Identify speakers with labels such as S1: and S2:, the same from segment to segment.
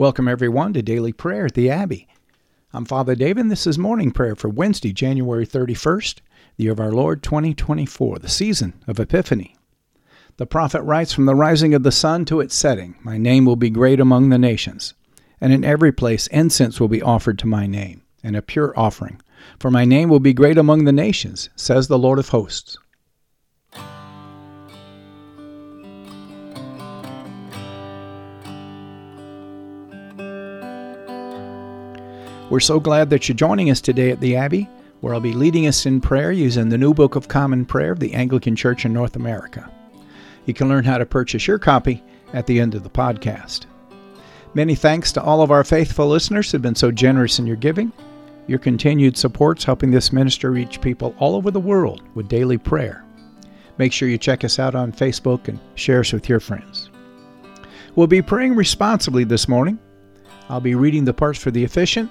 S1: Welcome, everyone, to Daily Prayer at the Abbey. I'm Father David, and this is morning prayer for Wednesday, January 31st, the year of our Lord 2024, the season of Epiphany. The prophet writes From the rising of the sun to its setting, my name will be great among the nations, and in every place incense will be offered to my name, and a pure offering. For my name will be great among the nations, says the Lord of hosts. We're so glad that you're joining us today at the Abbey, where I'll be leading us in prayer using the New Book of Common Prayer of the Anglican Church in North America. You can learn how to purchase your copy at the end of the podcast. Many thanks to all of our faithful listeners who've been so generous in your giving. Your continued support's helping this ministry reach people all over the world with daily prayer. Make sure you check us out on Facebook and share us with your friends. We'll be praying responsibly this morning. I'll be reading the parts for the officiant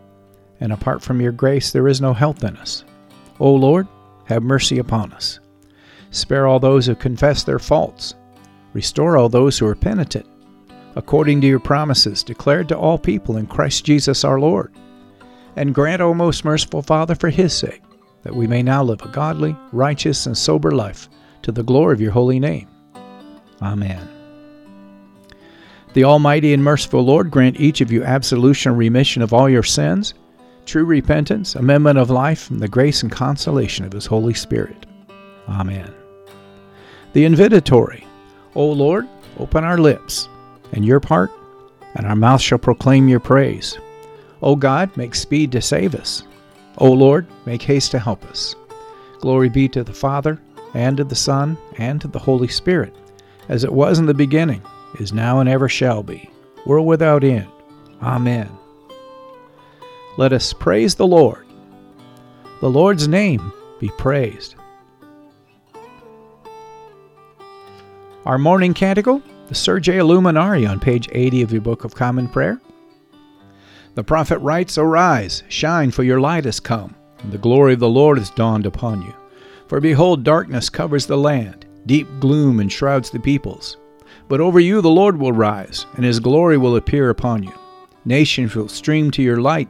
S1: and apart from your grace there is no health in us. O Lord, have mercy upon us. Spare all those who confess their faults. Restore all those who are penitent, according to your promises declared to all people in Christ Jesus our Lord. And grant, O most merciful Father, for his sake, that we may now live a godly, righteous, and sober life to the glory of your holy name. Amen. The Almighty and merciful Lord grant each of you absolution and remission of all your sins true repentance, amendment of life, and the grace and consolation of His Holy Spirit. Amen. The invitatory O Lord, open our lips, and your part, and our mouth shall proclaim your praise. O God, make speed to save us. O Lord, make haste to help us. Glory be to the Father, and to the Son, and to the Holy Spirit, as it was in the beginning, is now, and ever shall be, world without end. Amen. Let us praise the Lord. The Lord's name be praised. Our morning canticle, the Surge Illuminare on page 80 of your Book of Common Prayer. The prophet writes, Arise, shine, for your light has come, and the glory of the Lord has dawned upon you. For behold, darkness covers the land, deep gloom enshrouds the peoples. But over you the Lord will rise, and his glory will appear upon you. Nations will stream to your light,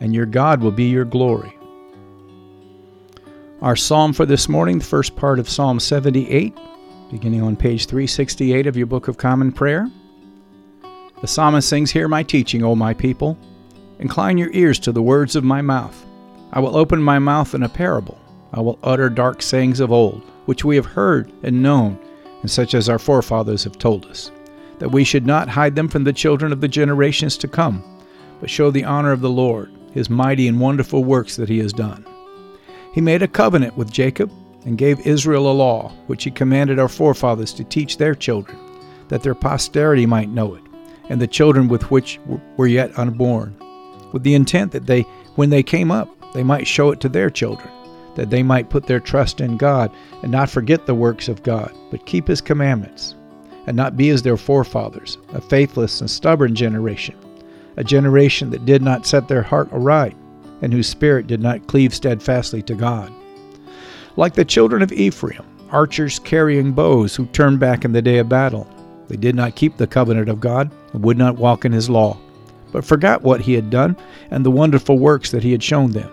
S1: and your God will be your glory. Our psalm for this morning, the first part of Psalm 78, beginning on page 368 of your Book of Common Prayer. The psalmist sings, Hear my teaching, O my people. Incline your ears to the words of my mouth. I will open my mouth in a parable. I will utter dark sayings of old, which we have heard and known, and such as our forefathers have told us, that we should not hide them from the children of the generations to come, but show the honor of the Lord his mighty and wonderful works that he has done. He made a covenant with Jacob and gave Israel a law, which he commanded our forefathers to teach their children, that their posterity might know it, and the children with which were yet unborn, with the intent that they, when they came up, they might show it to their children, that they might put their trust in God and not forget the works of God, but keep his commandments, and not be as their forefathers, a faithless and stubborn generation a generation that did not set their heart aright, and whose spirit did not cleave steadfastly to God. Like the children of Ephraim, archers carrying bows who turned back in the day of battle, they did not keep the covenant of God and would not walk in his law, but forgot what he had done and the wonderful works that he had shown them.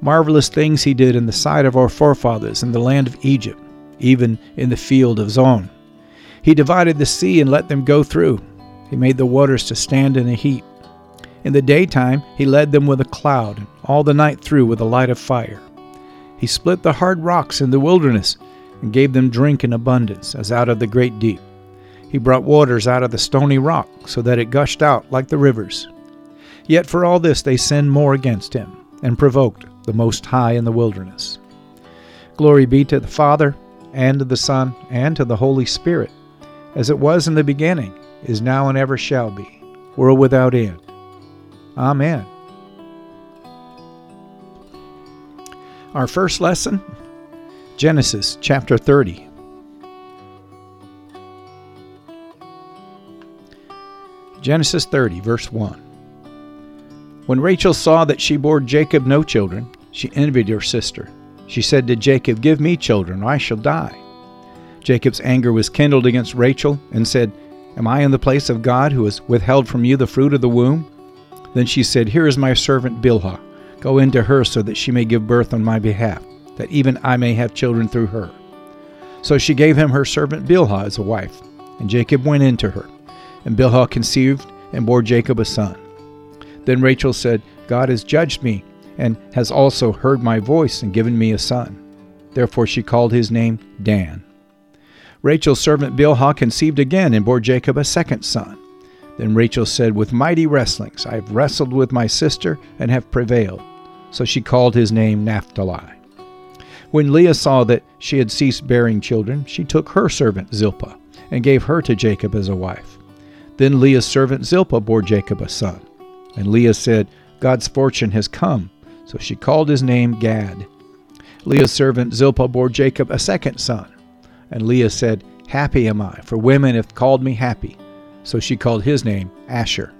S1: Marvelous things he did in the sight of our forefathers in the land of Egypt, even in the field of Zoan. He divided the sea and let them go through. He made the waters to stand in a heap. In the daytime he led them with a cloud, and all the night through with a light of fire. He split the hard rocks in the wilderness, and gave them drink in abundance, as out of the great deep. He brought waters out of the stony rock, so that it gushed out like the rivers. Yet for all this they sinned more against him, and provoked the Most High in the wilderness. Glory be to the Father, and to the Son, and to the Holy Spirit, as it was in the beginning, is now, and ever shall be, world without end. Amen. Our first lesson Genesis chapter 30. Genesis 30, verse 1. When Rachel saw that she bore Jacob no children, she envied her sister. She said to Jacob, Give me children, or I shall die. Jacob's anger was kindled against Rachel, and said, Am I in the place of God, who has withheld from you the fruit of the womb? Then she said, Here is my servant Bilhah. Go into her so that she may give birth on my behalf, that even I may have children through her. So she gave him her servant Bilhah as a wife, and Jacob went into her. And Bilhah conceived and bore Jacob a son. Then Rachel said, God has judged me, and has also heard my voice and given me a son. Therefore she called his name Dan. Rachel's servant Bilhah conceived again and bore Jacob a second son. Then Rachel said, With mighty wrestlings I have wrestled with my sister and have prevailed. So she called his name Naphtali. When Leah saw that she had ceased bearing children, she took her servant Zilpah and gave her to Jacob as a wife. Then Leah's servant Zilpah bore Jacob a son. And Leah said, God's fortune has come. So she called his name Gad. Leah's servant Zilpah bore Jacob a second son. And Leah said, Happy am I, for women have called me happy. So she called his name Asher.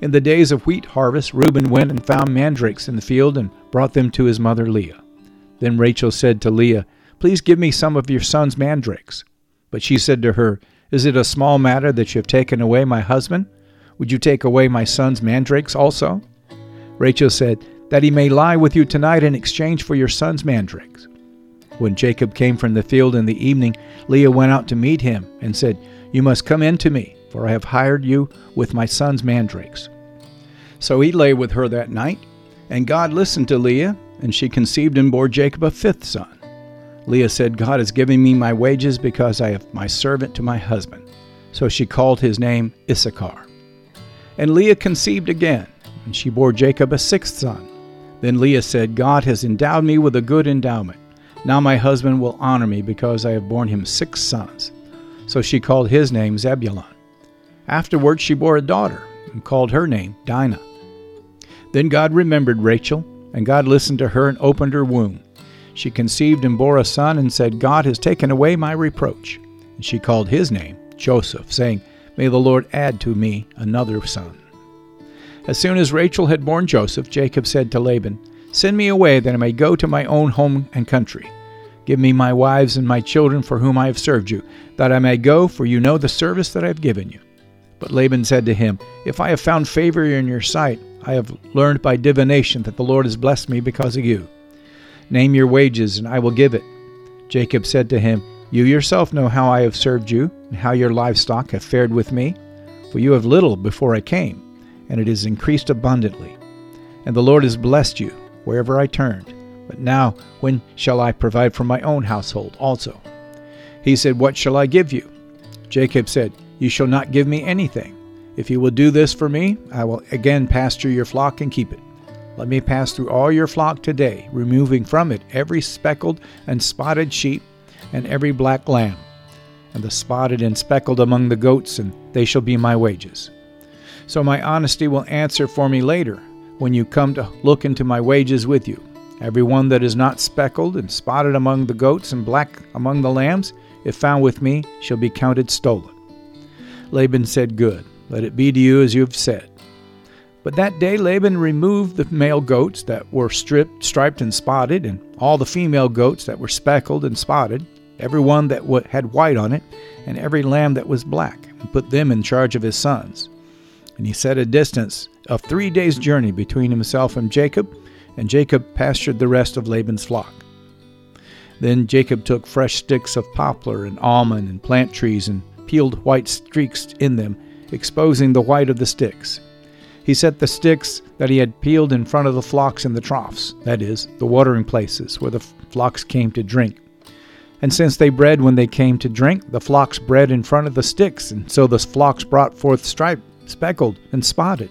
S1: In the days of wheat harvest, Reuben went and found mandrakes in the field and brought them to his mother Leah. Then Rachel said to Leah, Please give me some of your son's mandrakes. But she said to her, Is it a small matter that you have taken away my husband? Would you take away my son's mandrakes also? Rachel said, That he may lie with you tonight in exchange for your son's mandrakes. When Jacob came from the field in the evening, Leah went out to meet him and said, You must come in to me, for I have hired you with my son's mandrakes. So he lay with her that night, and God listened to Leah, and she conceived and bore Jacob a fifth son. Leah said, God has given me my wages because I have my servant to my husband. So she called his name Issachar. And Leah conceived again, and she bore Jacob a sixth son. Then Leah said, God has endowed me with a good endowment. Now my husband will honor me because I have borne him six sons. So she called his name Zebulun. Afterwards she bore a daughter, and called her name Dinah. Then God remembered Rachel, and God listened to her and opened her womb. She conceived and bore a son, and said, God has taken away my reproach. And she called his name Joseph, saying, May the Lord add to me another son. As soon as Rachel had borne Joseph, Jacob said to Laban, Send me away that I may go to my own home and country. Give me my wives and my children for whom I have served you, that I may go, for you know the service that I have given you. But Laban said to him, If I have found favor in your sight, I have learned by divination that the Lord has blessed me because of you. Name your wages, and I will give it. Jacob said to him, You yourself know how I have served you, and how your livestock have fared with me. For you have little before I came, and it has increased abundantly. And the Lord has blessed you wherever I turned. But now, when shall I provide for my own household also? He said, What shall I give you? Jacob said, You shall not give me anything. If you will do this for me, I will again pasture your flock and keep it. Let me pass through all your flock today, removing from it every speckled and spotted sheep and every black lamb, and the spotted and speckled among the goats, and they shall be my wages. So my honesty will answer for me later, when you come to look into my wages with you. Every one that is not speckled and spotted among the goats and black among the lambs, if found with me, shall be counted stolen. Laban said, Good, let it be to you as you have said. But that day Laban removed the male goats that were stripped, striped, and spotted, and all the female goats that were speckled and spotted, every one that had white on it, and every lamb that was black, and put them in charge of his sons. And he set a distance of three days' journey between himself and Jacob, and Jacob pastured the rest of Laban's flock. Then Jacob took fresh sticks of poplar and almond and plant trees and peeled white streaks in them, exposing the white of the sticks. He set the sticks that he had peeled in front of the flocks in the troughs, that is, the watering places where the flocks came to drink. And since they bred when they came to drink, the flocks bred in front of the sticks, and so the flocks brought forth striped, speckled, and spotted.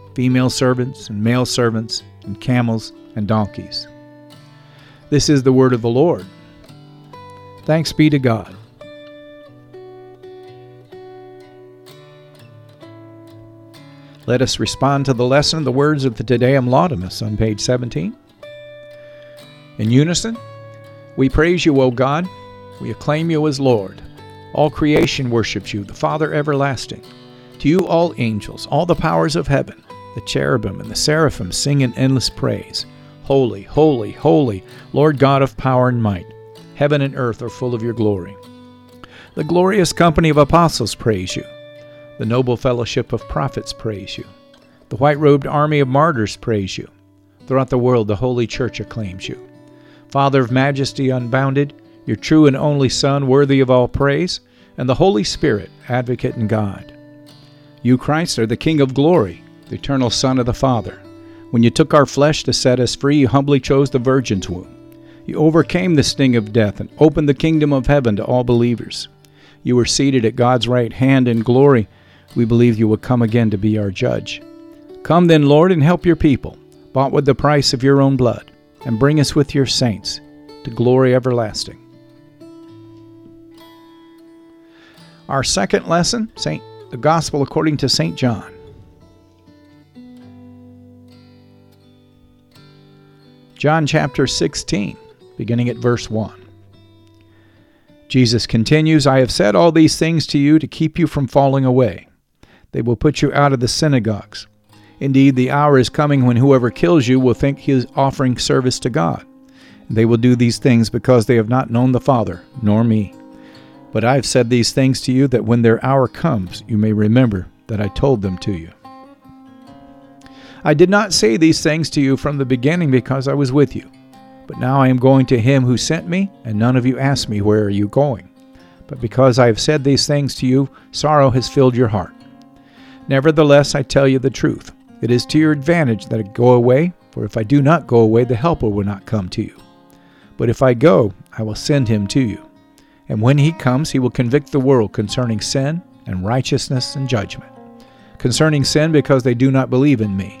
S1: female servants and male servants, and camels and donkeys. This is the word of the Lord. Thanks be to God. Let us respond to the lesson, the words of the Te Deum Laudamus on page 17. In unison, we praise you, O God. We acclaim you as Lord. All creation worships you, the Father everlasting. To you, all angels, all the powers of heaven, the cherubim and the seraphim sing in endless praise. Holy, holy, holy, Lord God of power and might. Heaven and earth are full of your glory. The glorious company of apostles praise you. The noble fellowship of prophets praise you. The white robed army of martyrs praise you. Throughout the world, the Holy Church acclaims you. Father of majesty unbounded, your true and only Son, worthy of all praise, and the Holy Spirit, advocate and God. You, Christ, are the King of glory, the eternal Son of the Father. When you took our flesh to set us free, you humbly chose the Virgin's womb. You overcame the sting of death and opened the kingdom of heaven to all believers. You were seated at God's right hand in glory. We believe you will come again to be our judge. Come then, Lord, and help your people, bought with the price of your own blood, and bring us with your saints to glory everlasting. Our second lesson, Saint the Gospel according to St. John. John chapter 16, beginning at verse 1. Jesus continues, I have said all these things to you to keep you from falling away. They will put you out of the synagogues. Indeed, the hour is coming when whoever kills you will think he is offering service to God. They will do these things because they have not known the Father, nor me. But I have said these things to you that when their hour comes, you may remember that I told them to you. I did not say these things to you from the beginning because I was with you. But now I am going to him who sent me, and none of you ask me, Where are you going? But because I have said these things to you, sorrow has filled your heart. Nevertheless, I tell you the truth. It is to your advantage that I go away, for if I do not go away, the Helper will not come to you. But if I go, I will send him to you. And when he comes, he will convict the world concerning sin and righteousness and judgment. Concerning sin, because they do not believe in me.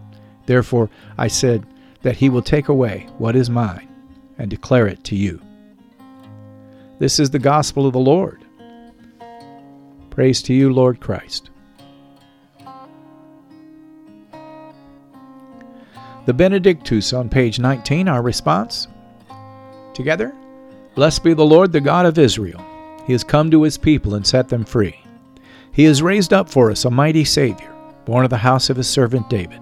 S1: Therefore I said that he will take away what is mine and declare it to you. This is the gospel of the Lord. Praise to you, Lord Christ. The Benedictus on page 19, our response. Together, Blessed be the Lord, the God of Israel. He has come to his people and set them free. He has raised up for us a mighty Savior, born of the house of his servant David.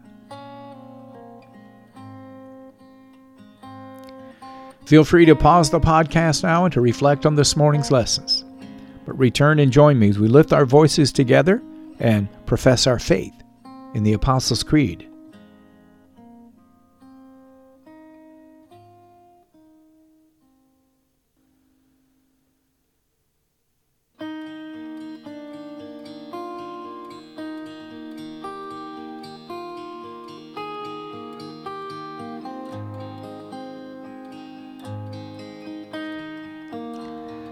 S1: Feel free to pause the podcast now and to reflect on this morning's lessons. But return and join me as we lift our voices together and profess our faith in the Apostles' Creed.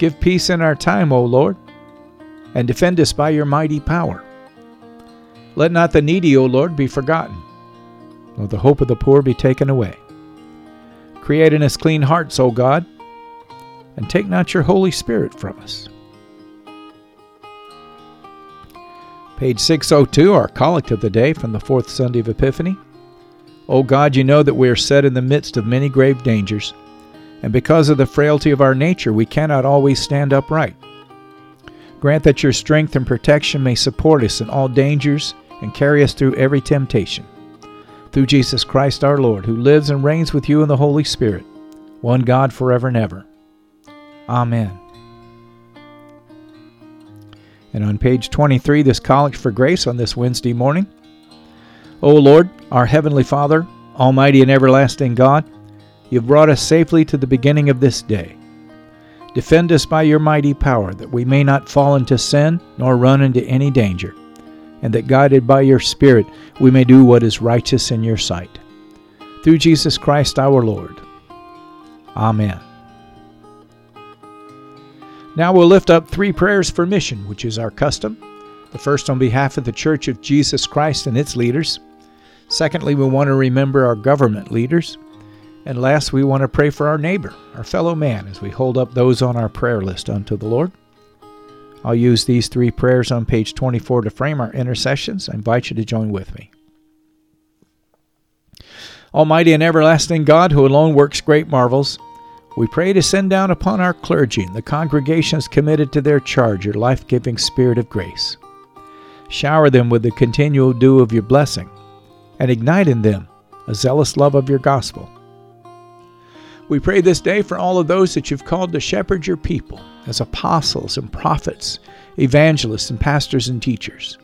S1: Give peace in our time, O Lord, and defend us by your mighty power. Let not the needy, O Lord, be forgotten, nor the hope of the poor be taken away. Create in us clean hearts, O God, and take not your Holy Spirit from us. Page 602, our collect of the day from the fourth Sunday of Epiphany. O God, you know that we are set in the midst of many grave dangers and because of the frailty of our nature, we cannot always stand upright. Grant that your strength and protection may support us in all dangers and carry us through every temptation. Through Jesus Christ our Lord, who lives and reigns with you in the Holy Spirit, one God forever and ever. Amen. And on page 23, this Collect for Grace on this Wednesday morning. O Lord, our Heavenly Father, Almighty and everlasting God, You've brought us safely to the beginning of this day. Defend us by your mighty power, that we may not fall into sin nor run into any danger, and that guided by your Spirit we may do what is righteous in your sight. Through Jesus Christ our Lord. Amen. Now we'll lift up three prayers for mission, which is our custom. The first on behalf of the Church of Jesus Christ and its leaders. Secondly, we want to remember our government leaders. And last, we want to pray for our neighbor, our fellow man, as we hold up those on our prayer list unto the Lord. I'll use these three prayers on page 24 to frame our intercessions. I invite you to join with me. Almighty and everlasting God, who alone works great marvels, we pray to send down upon our clergy and the congregations committed to their charge your life giving spirit of grace. Shower them with the continual dew of your blessing, and ignite in them a zealous love of your gospel we pray this day for all of those that you've called to shepherd your people as apostles and prophets, evangelists and pastors and teachers.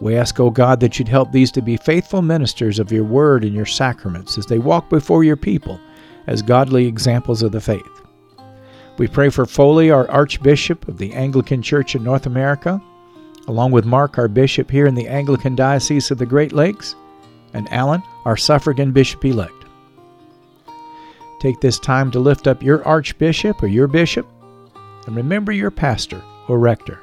S1: We ask, O God, that you'd help these to be faithful ministers of your word and your sacraments as they walk before your people as godly examples of the faith. We pray for Foley, our Archbishop of the Anglican Church in North America, along with Mark, our bishop here in the Anglican Diocese of the Great Lakes, and Alan, our suffragan bishop elect. Take this time to lift up your archbishop or your bishop, and remember your pastor or rector.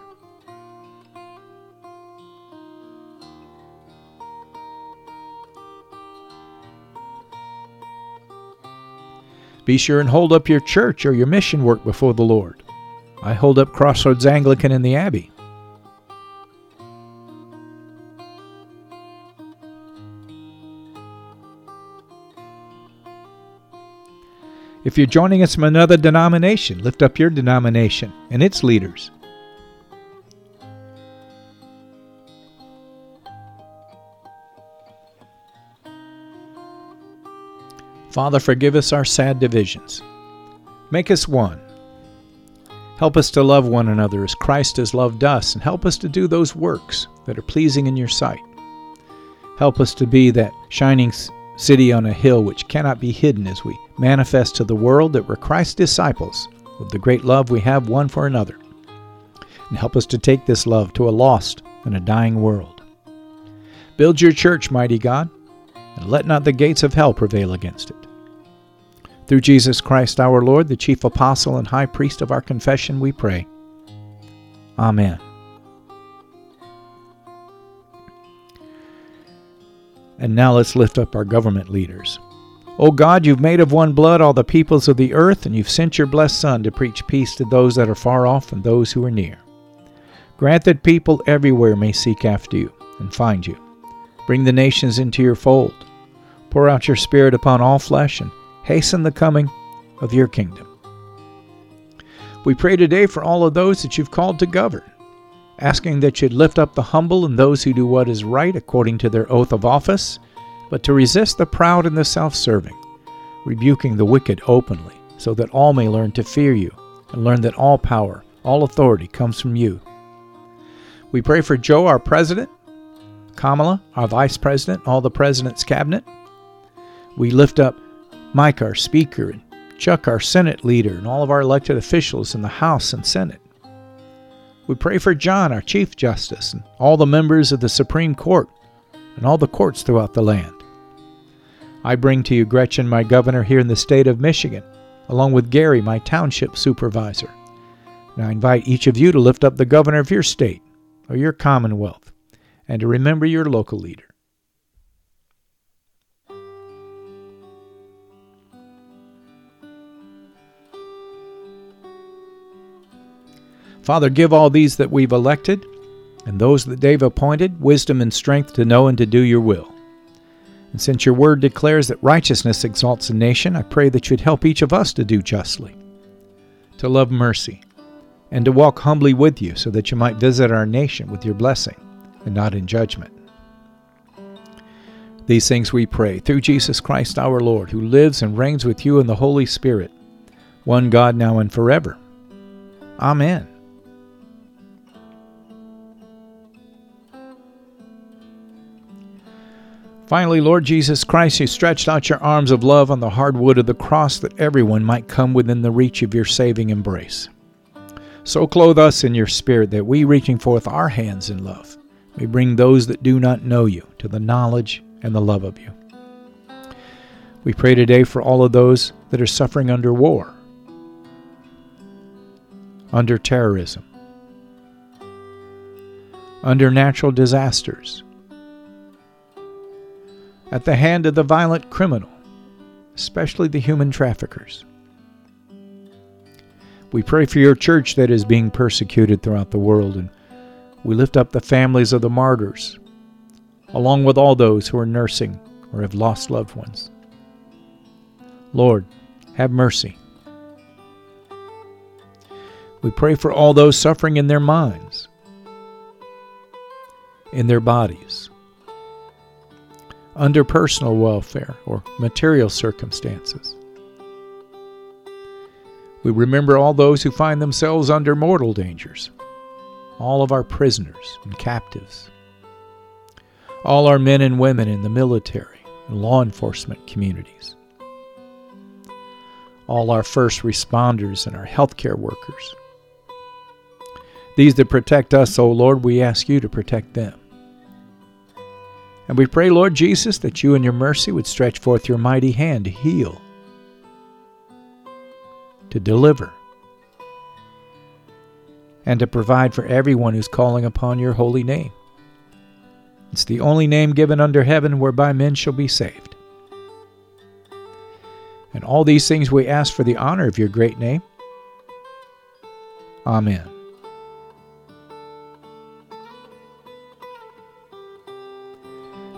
S1: Be sure and hold up your church or your mission work before the Lord. I hold up Crossroads Anglican in the Abbey. If you're joining us from another denomination, lift up your denomination and its leaders. Father, forgive us our sad divisions. Make us one. Help us to love one another as Christ has loved us, and help us to do those works that are pleasing in your sight. Help us to be that shining city on a hill which cannot be hidden as we manifest to the world that we're Christ's disciples with the great love we have one for another. And help us to take this love to a lost and a dying world. Build your church, mighty God, and let not the gates of hell prevail against it. Through Jesus Christ our Lord, the chief apostle and high priest of our confession, we pray. Amen. And now let's lift up our government leaders. O God, you've made of one blood all the peoples of the earth, and you've sent your blessed Son to preach peace to those that are far off and those who are near. Grant that people everywhere may seek after you and find you. Bring the nations into your fold. Pour out your Spirit upon all flesh and hasten the coming of your kingdom. We pray today for all of those that you've called to govern asking that you'd lift up the humble and those who do what is right according to their oath of office, but to resist the proud and the self serving, rebuking the wicked openly, so that all may learn to fear you and learn that all power, all authority comes from you. We pray for Joe, our president, Kamala, our vice president, all the president's cabinet. We lift up Mike, our speaker, and Chuck, our Senate leader, and all of our elected officials in the House and Senate. We pray for John, our Chief Justice, and all the members of the Supreme Court and all the courts throughout the land. I bring to you Gretchen, my governor here in the state of Michigan, along with Gary, my township supervisor. And I invite each of you to lift up the governor of your state or your commonwealth and to remember your local leader. Father, give all these that we've elected and those that they've appointed wisdom and strength to know and to do your will. And since your word declares that righteousness exalts a nation, I pray that you'd help each of us to do justly, to love mercy, and to walk humbly with you so that you might visit our nation with your blessing and not in judgment. These things we pray through Jesus Christ our Lord, who lives and reigns with you in the Holy Spirit, one God now and forever. Amen. Finally, Lord Jesus Christ, you stretched out your arms of love on the hard wood of the cross that everyone might come within the reach of your saving embrace. So clothe us in your spirit that we, reaching forth our hands in love, may bring those that do not know you to the knowledge and the love of you. We pray today for all of those that are suffering under war, under terrorism, under natural disasters at the hand of the violent criminal, especially the human traffickers. We pray for your church that is being persecuted throughout the world, and we lift up the families of the martyrs, along with all those who are nursing or have lost loved ones. Lord, have mercy. We pray for all those suffering in their minds, in their bodies, under personal welfare or material circumstances. We remember all those who find themselves under mortal dangers, all of our prisoners and captives, all our men and women in the military and law enforcement communities, all our first responders and our healthcare workers, These that protect us, O Lord, we ask you to protect them. And we pray, Lord Jesus, that you in your mercy would stretch forth your mighty hand to heal, to deliver, and to provide for everyone who's calling upon your holy name. It's the only name given under heaven whereby men shall be saved. And all these things we ask for the honor of your great name. Amen.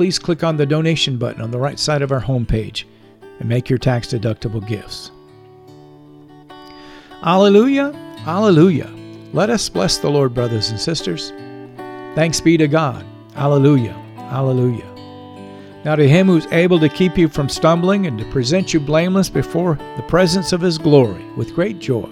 S1: please click on the donation button on the right side of our homepage and make your tax deductible gifts. Alleluia! Alleluia! Let us bless the Lord, brothers and sisters. Thanks be to God. Alleluia! Alleluia! Now, to him who's able to keep you from stumbling and to present you blameless before the presence of his glory with great joy,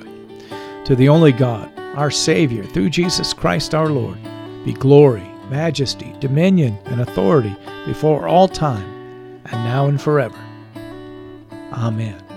S1: to the only God, our Savior, through Jesus Christ our Lord, be glory majesty, dominion, and authority before all time, and now and forever. Amen.